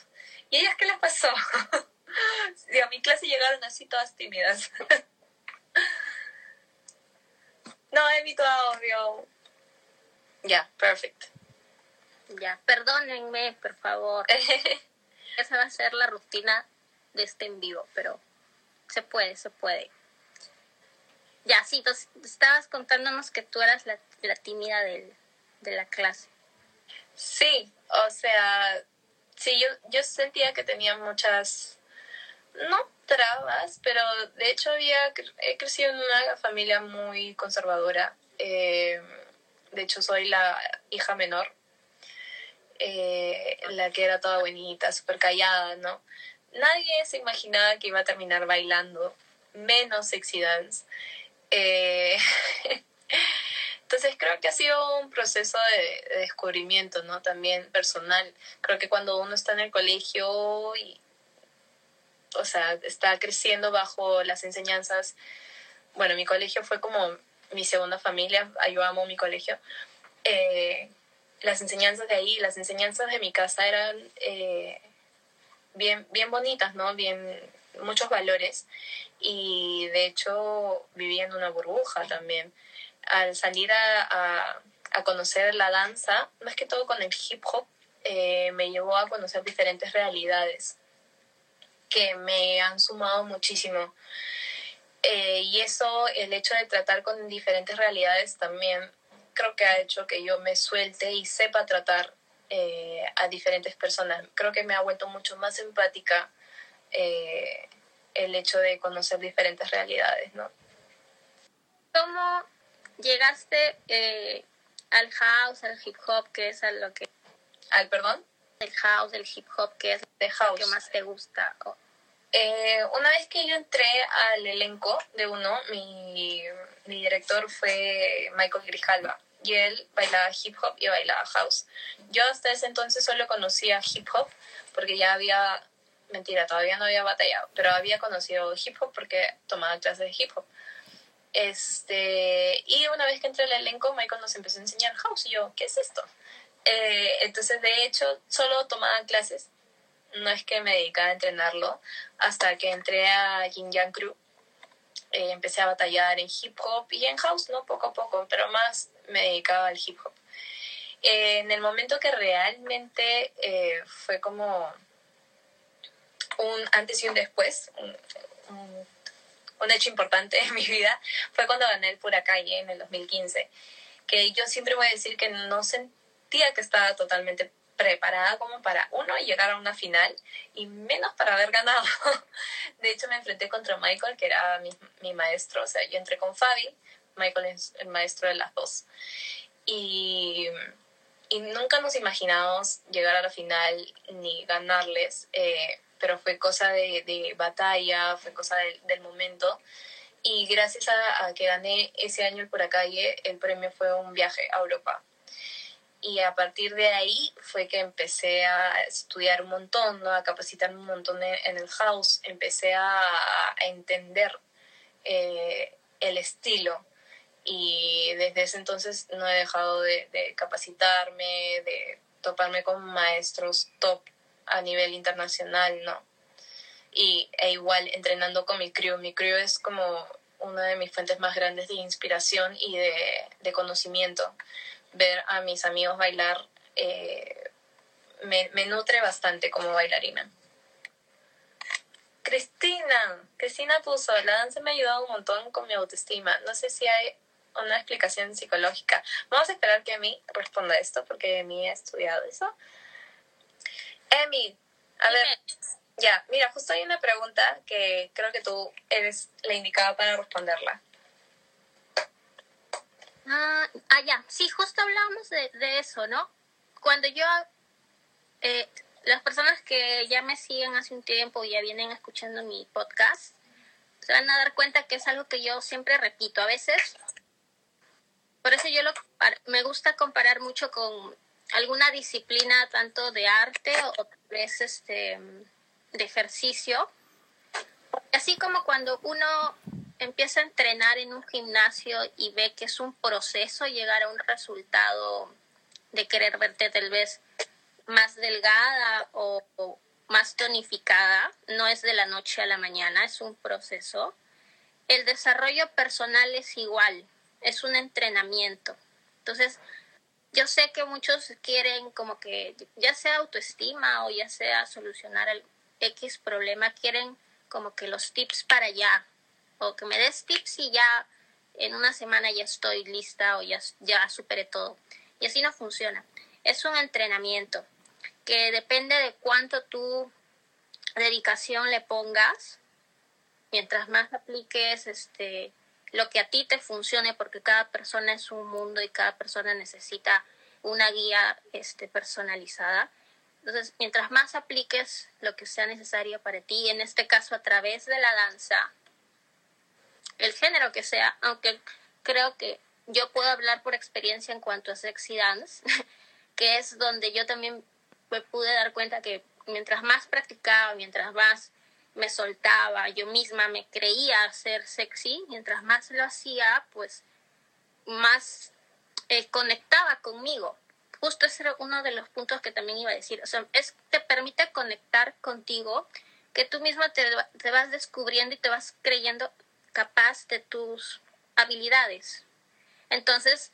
Speaker 2: ¿y ellas qué les pasó? (laughs) y a mi clase llegaron así todas tímidas. (laughs) no, he obvio. Ya, perfecto.
Speaker 3: Ya, perdónenme, por favor. Esa va a ser la rutina de este en vivo, pero se puede, se puede. Ya, sí, entonces estabas contándonos que tú eras la, la tímida de la clase.
Speaker 2: Sí, o sea, sí, yo, yo sentía que tenía muchas, no trabas, pero de hecho había, he crecido en una familia muy conservadora. Eh, de hecho, soy la hija menor eh, la que era toda bonita, súper callada, ¿no? Nadie se imaginaba que iba a terminar bailando, menos sexy dance. Eh, (laughs) entonces creo que ha sido un proceso de, descubrimiento, ¿no? También personal. Creo que cuando uno está en el colegio y, o sea, está creciendo bajo las enseñanzas, bueno, mi colegio fue como mi segunda familia, yo amo mi colegio. Eh, las enseñanzas de ahí, las enseñanzas de mi casa eran eh, bien, bien bonitas, ¿no? Bien, muchos valores. Y de hecho vivía en una burbuja también. Al salir a, a, conocer la danza, más que todo con el hip hop, eh, me llevó a conocer diferentes realidades que me han sumado muchísimo. Eh, y eso, el hecho de tratar con diferentes realidades también creo que ha hecho que yo me suelte y sepa tratar eh, a diferentes personas. Creo que me ha vuelto mucho más empática eh, el hecho de conocer diferentes realidades, ¿no?
Speaker 3: ¿Cómo llegaste eh, al house, al hip hop, que es a lo que...
Speaker 2: ¿Al perdón?
Speaker 3: El house, el hip hop, que es
Speaker 2: de house.
Speaker 3: lo que más te gusta.
Speaker 2: Eh, una vez que yo entré al elenco de uno, mi, mi director fue Michael Grijalva y él bailaba hip hop y bailaba house. Yo hasta ese entonces solo conocía hip hop porque ya había, mentira, todavía no había batallado, pero había conocido hip hop porque tomaba clases de hip hop. Este, y una vez que entré al elenco, Michael nos empezó a enseñar house y yo, ¿qué es esto? Eh, entonces, de hecho, solo tomaba clases, no es que me dedicaba a entrenarlo, hasta que entré a Yin Yang Crew. Eh, empecé a batallar en hip hop y en house, ¿no? Poco a poco, pero más me dedicaba al hip hop. Eh, en el momento que realmente fue como un antes y un después, un, un hecho importante en mi vida fue cuando gané el Pura Calle en el 2015, que yo siempre voy a decir que no sentía que estaba totalmente preparada como para uno llegar a una final y menos para haber ganado. (laughs) De hecho me enfrenté contra Michael, que era mi, mi maestro, o sea, yo entré con Fabi, Michael es el maestro de las dos. Y, y nunca nos imaginamos llegar a la final ni ganarles. Eh, pero fue cosa de, de batalla, fue cosa del momento. Y gracias a, que gané ese año el Por Calle, el premio fue un viaje a Europa. Y a partir de ahí fue que empecé a estudiar un montón, ¿no? a capacitarme un montón en, el house, empecé a, a entender eh, el estilo. Y desde ese entonces no he dejado de, de capacitarme, de toparme con maestros top a nivel internacional, no. Y e igual entrenando con mi crew. Mi crew es como una de mis fuentes más grandes de inspiración y de, conocimiento. Ver a mis amigos bailar eh, me, me nutre bastante como bailarina. Cristina, Cristina puso, la danza me ha ayudado un montón con mi autoestima. No sé si hay una explicación psicológica. Vamos a esperar que a mí responda esto porque a mí ha estudiado eso. Emi, a ver, ya, mira, justo hay una pregunta que creo que tú eres la indicada para responderla.
Speaker 3: Ah, ah ya, sí, justo hablábamos de, de eso, ¿no? Cuando yo, eh, las personas que ya me siguen hace un tiempo y ya vienen escuchando mi podcast, se van a dar cuenta que es algo que yo siempre repito. A veces, por eso yo lo, me gusta comparar mucho con alguna disciplina tanto de arte o tal vez este, de ejercicio. Así como cuando uno empieza a entrenar en un gimnasio y ve que es un proceso llegar a un resultado de querer verte tal vez más delgada o, o más tonificada, no es de la noche a la mañana, es un proceso. El desarrollo personal es igual, es un entrenamiento. Entonces, yo sé que muchos quieren como que ya sea autoestima o ya sea solucionar el X problema, quieren como que los tips para allá o que me des tips y ya en una semana ya estoy lista o ya, ya superé todo. Y así no funciona. Es un entrenamiento que depende de cuánto tu dedicación le pongas. Mientras más apliques este lo que a ti te funcione, porque cada persona es un mundo y cada persona necesita una guía este, personalizada. Entonces, mientras más apliques lo que sea necesario para ti, en este caso a través de la danza, el género que sea, aunque creo que yo puedo hablar por experiencia en cuanto a sexy dance, (laughs) que es donde yo también me pude dar cuenta que mientras más practicaba, mientras más me soltaba, yo misma me creía ser sexy, mientras más lo hacía, pues más eh, conectaba conmigo. Justo ese era uno de los puntos que también iba a decir. O sea, es, te permite conectar contigo, que tú misma te, te vas descubriendo y te vas creyendo capaz de tus habilidades. Entonces,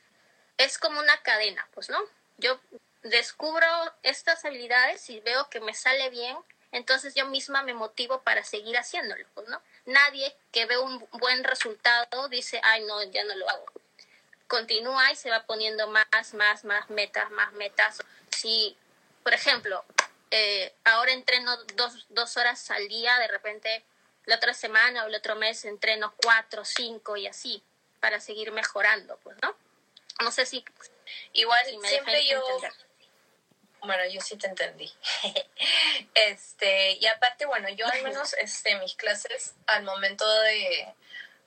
Speaker 3: es como una cadena, pues, ¿no? Yo descubro estas habilidades y veo que me sale bien, entonces yo misma me motivo para seguir haciéndolo, pues, ¿no? Nadie que ve un buen resultado dice, ay, no, ya no lo hago. Continúa y se va poniendo más, más, más metas, más metas. Si, por ejemplo, eh, ahora entreno dos, dos horas al día, de repente la otra semana o el otro mes entreno cuatro, cinco y así, para seguir mejorando, pues, ¿no? No sé si...
Speaker 2: Igual siempre yo... Bueno, yo sí te entendí. (laughs) este, y aparte, bueno, yo al menos este, mis clases al momento de,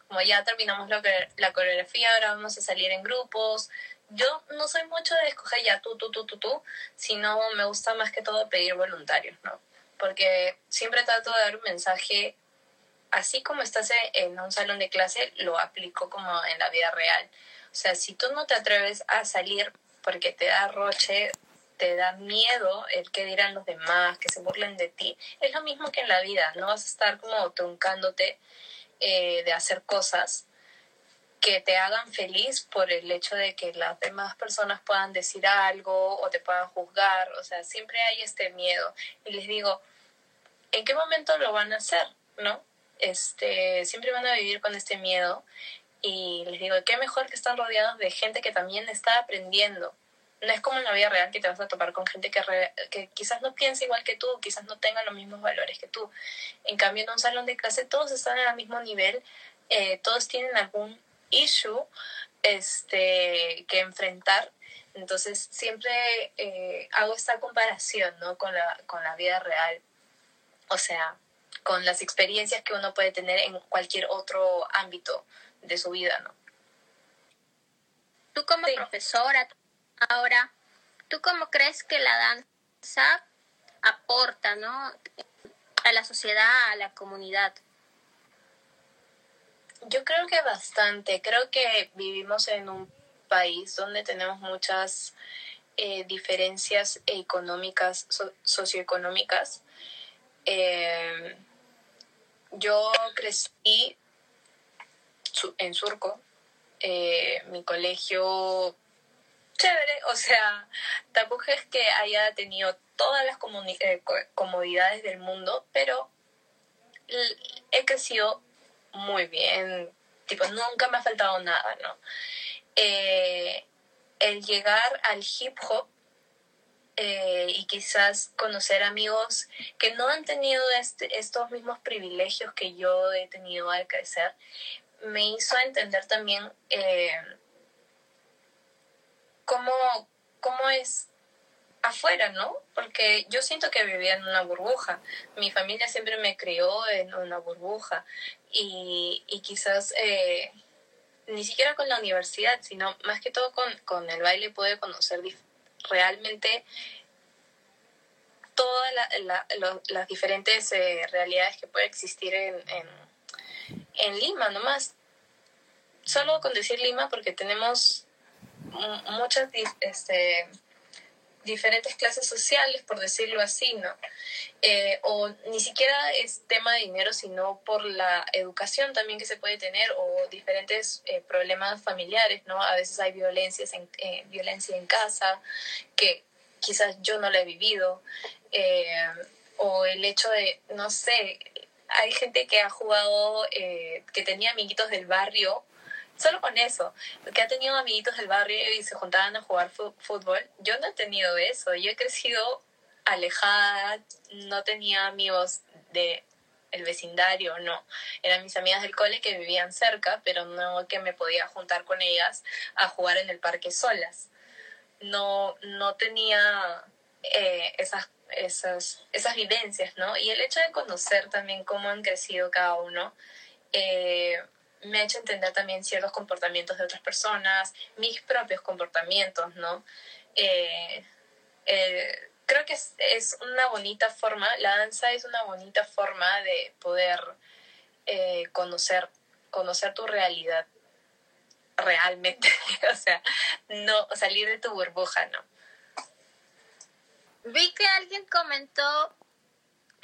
Speaker 2: como ya terminamos la, la coreografía, ahora vamos a salir en grupos. Yo no soy mucho de escoger ya tú, tú, tú, tú, tú, sino me gusta más que todo pedir voluntarios, ¿no? Porque siempre trato de dar un mensaje, así como estás en un salón de clase, lo aplico como en la vida real. O sea, si tú no te atreves a salir porque te da roche, te da miedo el que dirán los demás, que se burlen de ti, es lo mismo que en la vida, no vas a estar como truncándote eh, de hacer cosas que te hagan feliz por el hecho de que las demás personas puedan decir algo o te puedan juzgar, o sea, siempre hay este miedo. Y les digo, ¿en qué momento lo van a hacer? ¿No? Este, siempre van a vivir con este miedo y les digo, qué mejor que están rodeados de gente que también está aprendiendo, no es como en la vida real que te vas a topar con gente que, que quizás no piensa igual que tú, quizás no tenga los mismos valores que tú. En cambio, en un salón de clase todos están al mismo nivel, eh, todos tienen algún issue este, que enfrentar. Entonces, siempre eh, hago esta comparación ¿no? con, la, con la vida real, o sea, con las experiencias que uno puede tener en cualquier otro ámbito de su vida, ¿no?
Speaker 3: Tú como profesora, Ahora, ¿tú cómo crees que la danza aporta, ¿no? A la sociedad, a la comunidad.
Speaker 2: Yo creo que bastante. Creo que vivimos en un país donde tenemos muchas eh, diferencias económicas, socioeconómicas. Eh, yo crecí en Surco. Eh, mi colegio chévere, o sea, tampoco es que haya tenido todas las eh, comodidades del mundo, pero he crecido muy bien, tipo, nunca me ha faltado nada, ¿no? Eh, el llegar al hip hop eh, y quizás conocer amigos que no han tenido este, estos mismos privilegios que yo he tenido al crecer, me hizo entender también cómo, cómo es afuera, ¿no? Porque yo siento que vivía en una burbuja. Mi familia siempre me crió en una burbuja y, y quizás eh, ni siquiera con la universidad, sino más que todo con, con el baile pude conocer realmente todas las diferentes eh, realidades que puede existir en, en, en Lima, nomás. Solo con decir Lima porque tenemos muchas este, diferentes clases sociales, por decirlo así, ¿no? Eh, o ni siquiera es tema de dinero, sino por la educación también que se puede tener o diferentes eh, problemas familiares, ¿no? A veces hay violencias en, eh, violencia en casa que quizás yo no la he vivido, o el hecho de, no sé, hay gente que ha jugado, que tenía amiguitos del barrio solo con eso, que ha tenido amiguitos del barrio y se juntaban a jugar fútbol. Yo no he tenido eso, yo he crecido alejada, no tenía amigos de el vecindario, no. Eran mis amigas del cole que vivían cerca, pero no que me podía juntar con ellas a jugar en el parque solas. No, no tenía eh, esas, esas, esas vivencias, ¿no? Y el hecho de conocer también cómo han crecido cada uno, eh, me ha hecho entender también ciertos comportamientos de otras personas, mis propios comportamientos, ¿no? Eh, eh, creo que es, una bonita forma, la danza es una bonita forma de poder eh, conocer, conocer tu realidad realmente, (laughs) o sea, no salir de tu burbuja, ¿no?
Speaker 3: Vi que alguien comentó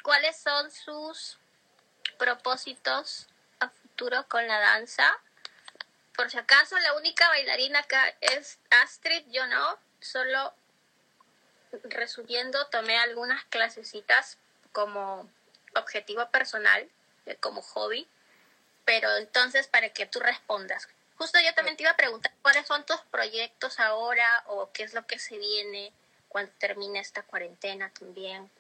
Speaker 3: cuáles son sus propósitos con la danza. Por si acaso, la única bailarina acá es Astrid, yo no. Solo resumiendo, tomé algunas clasecitas como objetivo personal, eh, como hobby. Pero entonces, para que tú respondas. Justo yo también te iba a preguntar cuáles son tus proyectos ahora o qué es lo que se viene cuando termine esta cuarentena también.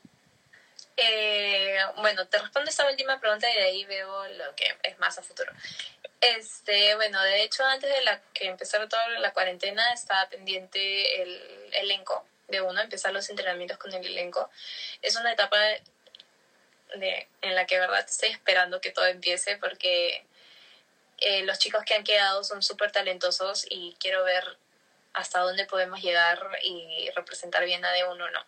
Speaker 2: Eh, bueno, te respondo esta última pregunta y de ahí veo lo que es más a futuro. Este, bueno, de hecho, antes de la que empezara toda la cuarentena, estaba pendiente el elenco de uno, empezar los entrenamientos con el elenco. Es una etapa de, en la que, verdad, estoy esperando que todo empiece porque eh, los chicos que han quedado son súper talentosos y quiero ver hasta dónde podemos llegar y representar bien a de uno, ¿no?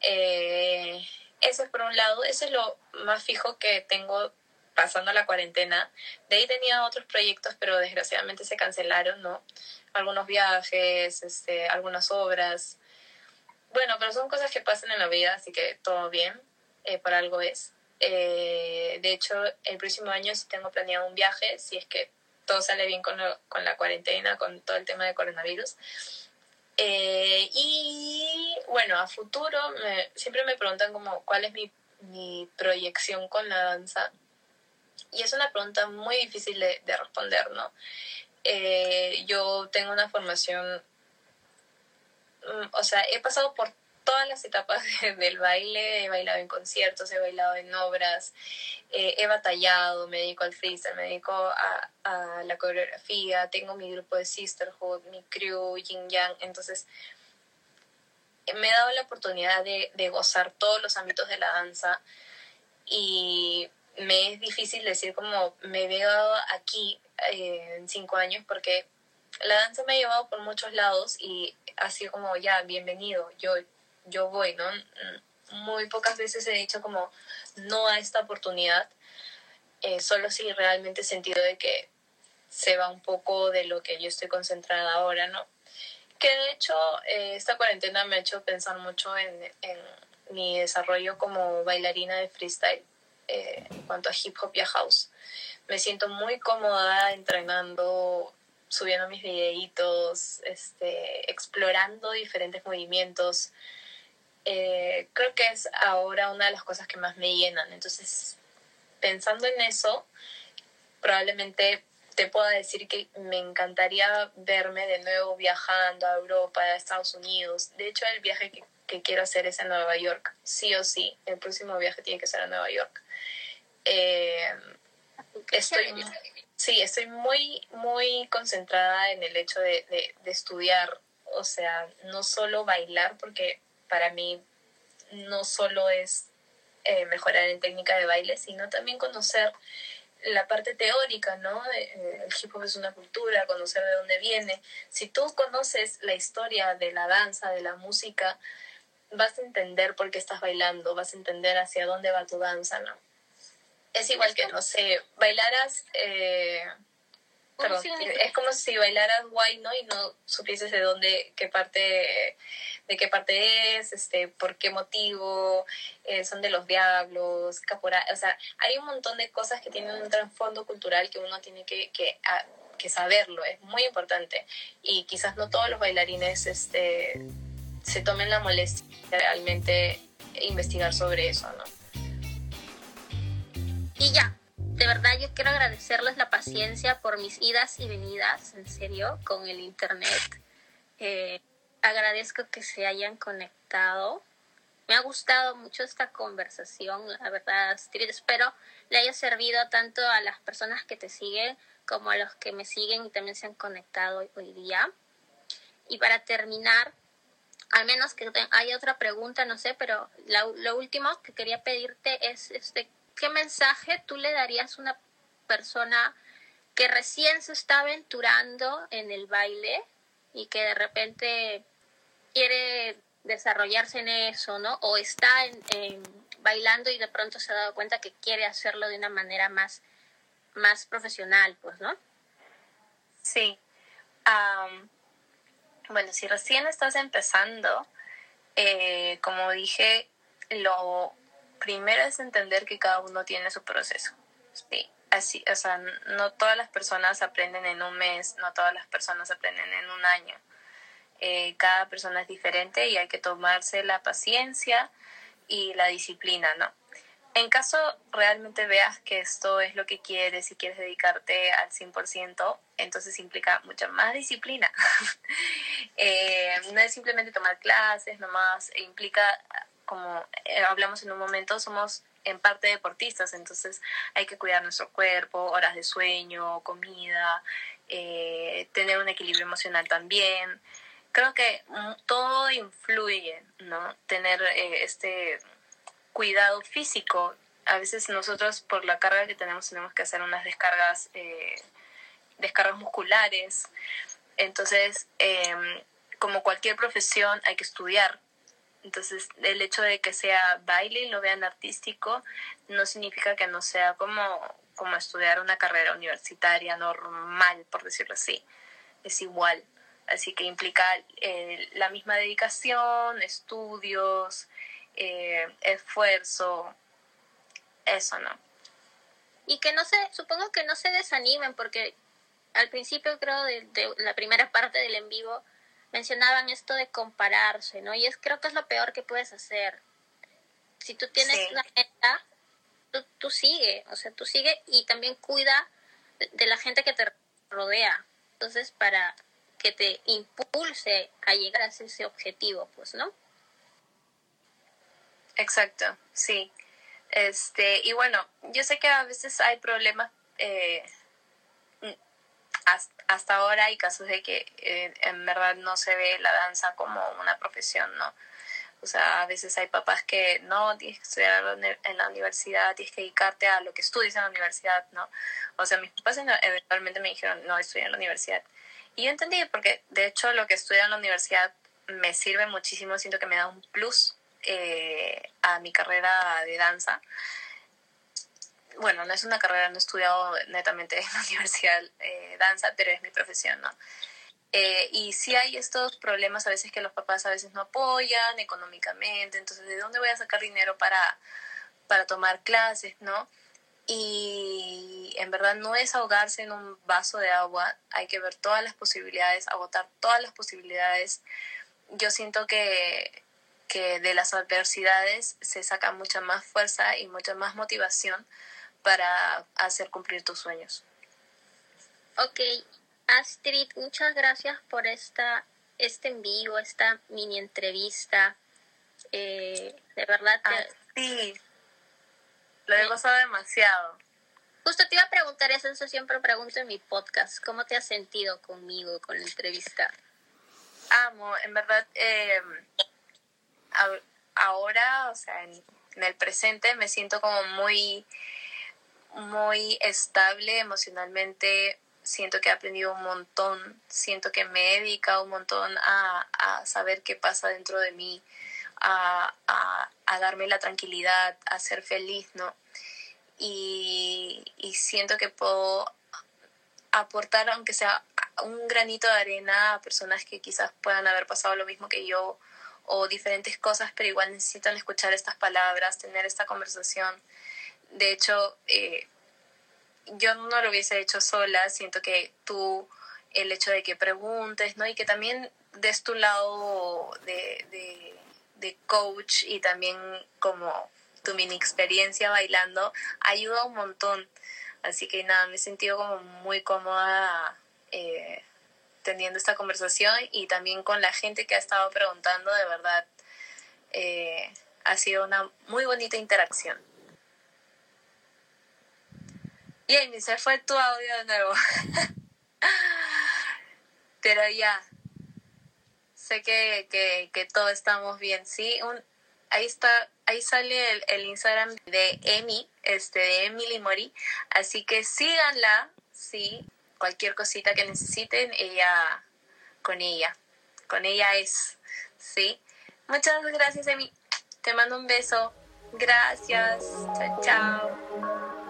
Speaker 2: Eh, eso es por un lado, eso es lo más fijo que tengo pasando la cuarentena. De ahí tenía otros proyectos, pero desgraciadamente se cancelaron, ¿no? Algunos viajes, este, algunas obras. Bueno, pero son cosas que pasan en la vida, así que todo bien, eh, por algo es. Eh, de hecho, el próximo año sí tengo planeado un viaje, si es que todo sale bien con, con la cuarentena, con todo el tema de coronavirus. Eh, y bueno, a futuro siempre me preguntan como cuál es mi, mi proyección con la danza y es una pregunta muy difícil de, responder, ¿no? Eh, yo tengo una formación, mm, o sea, he pasado por todas las etapas del baile, he bailado en conciertos, he bailado en obras, eh, he batallado, me dedico al freestyle, me dedico a, a, la coreografía, tengo mi grupo de sisterhood, mi crew, yin yang, entonces me he dado la oportunidad de, de gozar todos los ámbitos de la danza y me es difícil decir como me veo aquí eh, en cinco años porque la danza me ha llevado por muchos lados y ha sido como ya, bienvenido, yo, yo voy, ¿no? Muy pocas veces he dicho como no a esta oportunidad, eh, solo si realmente he sentido de que se va un poco de lo que yo estoy concentrada ahora, ¿no? Que de hecho eh, esta cuarentena me ha hecho pensar mucho en, en mi desarrollo como bailarina de freestyle eh, en cuanto a hip hop y a house. Me siento muy cómoda entrenando, subiendo mis videitos, este, explorando diferentes movimientos. Eh, creo que es ahora una de las cosas que más me llenan. Entonces, pensando en eso, probablemente te pueda decir que me encantaría verme de nuevo viajando a Europa, a Estados Unidos. De hecho, el viaje que, que quiero hacer es a Nueva York, sí o sí. El próximo viaje tiene que ser a Nueva York. Eh, estoy, sí, estoy muy, muy concentrada en el hecho de, de, estudiar, o sea, no solo bailar, porque para mí no solo es eh, mejorar en técnica de baile, sino también conocer la parte teórica, ¿no? Eh, el hip hop es una cultura, conocer de dónde viene. Si tú conoces la historia de la danza, de la música, vas a entender por qué estás bailando, vas a entender hacia dónde va tu danza, ¿no? Es igual que, no sé, bailaras... Eh, es como si bailaras guay, ¿no? Y no supieses de dónde, qué parte, de qué parte es, este, por qué motivo, eh, son de los diablos, caporal, o sea, hay un montón de cosas que tienen un trasfondo cultural que uno tiene que, que, que saberlo, es muy importante. Y quizás no todos los bailarines, este, se tomen la molestia de realmente investigar sobre eso, ¿no?
Speaker 3: Y ya, de verdad yo quiero agradecerles la paciencia por mis idas y venidas, en serio, con el Internet. Eh, agradezco que se hayan conectado. Me ha gustado mucho esta conversación, la verdad, Espero le haya servido tanto a las personas que te siguen como a los que me siguen y también se han conectado hoy día. Y para terminar, al menos que haya otra pregunta, no sé, pero lo último que quería pedirte es este ¿qué mensaje tú le darías a una persona que recién se está aventurando en el baile y que de repente quiere desarrollarse en eso, ¿no? O está bailando y de pronto se ha dado cuenta que quiere hacerlo de una manera más, más profesional, pues, ¿no?
Speaker 2: Sí. bueno, si recién estás empezando, eh, como dije, lo primero es entender que cada uno tiene su proceso. Sí, así, o sea, no todas las personas aprenden en un mes, no todas las personas aprenden en un año. Eh, cada persona es diferente y hay que tomarse la paciencia y la disciplina, ¿no? En caso realmente veas que esto es lo que quieres y quieres dedicarte al 100%, entonces implica mucha más disciplina. (laughs) eh, no es simplemente tomar clases, nomás implica como eh, hablamos en un momento, somos en parte deportistas, entonces hay que cuidar nuestro cuerpo, horas de sueño, comida, eh, tener un equilibrio emocional también. Creo que todo influye, ¿no? Tener eh, este cuidado físico. A veces nosotros por la carga que tenemos tenemos que hacer unas descargas, descargas musculares. Entonces, em, como cualquier profesión, hay que estudiar entonces, el hecho de que sea baile y lo vean artístico no significa que no sea como, como estudiar una carrera universitaria normal, por decirlo así. Es igual. Así que implica eh, la misma dedicación, estudios, eh, esfuerzo, eso, ¿no?
Speaker 3: Y que no se, supongo que no se desanimen porque al principio creo de, de la primera parte del en vivo mencionaban esto de compararse, ¿no? Y es creo que es lo peor que puedes hacer. Si tú tienes una meta, tú, tú sigue, o sea, tú sigue y también cuida de, la gente que te rodea. Entonces, para que te impulse a llegar a ese objetivo, pues, ¿no?
Speaker 2: Exacto, sí. Este, y bueno, yo sé que a veces hay problemas eh, hasta ahora hay casos de que eh, en verdad no se ve la danza como una profesión, ¿no? O sea, a veces hay papás que no, tienes que estudiar en la universidad, tienes que dedicarte a lo que estudias en la universidad, ¿no? O sea, mis papás eventualmente me dijeron, no, estudia en la universidad. Y yo entendí, porque de hecho lo que estudio en la universidad me sirve muchísimo, siento que me da un plus eh, a mi carrera de danza bueno, no es una carrera, no he estudiado netamente en la (laughs) universidad eh, danza, pero es mi profesión, ¿no? Eh, y sí hay estos problemas a veces que los papás a veces no apoyan económicamente, entonces ¿de dónde voy a sacar dinero para, para tomar clases, no? Y en verdad no es ahogarse en un vaso de agua, hay que ver todas las posibilidades, agotar todas las posibilidades. Yo siento que, que de las adversidades se saca mucha más fuerza y mucha más motivación para hacer cumplir tus sueños.
Speaker 3: Ok, Astrid, muchas gracias por esta, este envío, esta mini entrevista. Eh, de verdad.
Speaker 2: Te... sí, lo he gozado demasiado.
Speaker 3: Justo te iba a preguntar eso, eso siempre pregunto en mi podcast. ¿Cómo te has sentido conmigo, con la entrevista?
Speaker 2: Amo, en verdad, eh, ahora, o sea, en, el presente me siento como muy muy estable emocionalmente, siento que he aprendido un montón, siento que me he dedicado un montón a, a saber qué pasa dentro de mí, a, a, a, darme la tranquilidad, a ser feliz, ¿no? Y, y siento que puedo aportar, aunque sea un granito de arena, a personas que quizás puedan haber pasado lo mismo que yo o diferentes cosas, pero igual necesitan escuchar estas palabras, tener esta conversación de hecho, eh, yo no lo hubiese hecho sola, siento que tú, el hecho de que preguntes, ¿no? Y que también des tu lado de, de, de coach y también como tu mini experiencia bailando, ayuda un montón. Así que nada, me he sentido como muy cómoda eh, teniendo esta conversación y también con la gente que ha estado preguntando, de verdad, eh, ha sido una muy bonita interacción. Jamie, se fue tu audio de nuevo. (laughs) Pero ya, sé que, que, que todos estamos bien, ¿sí? Un, ahí está, ahí sale el, el, Instagram de Emi, este, de Emily Mori. Así que síganla, sí, cualquier cosita que necesiten, ella, con ella, con ella es, ¿sí? Muchas gracias, Emi. Te mando un beso. Gracias. Chao, chao.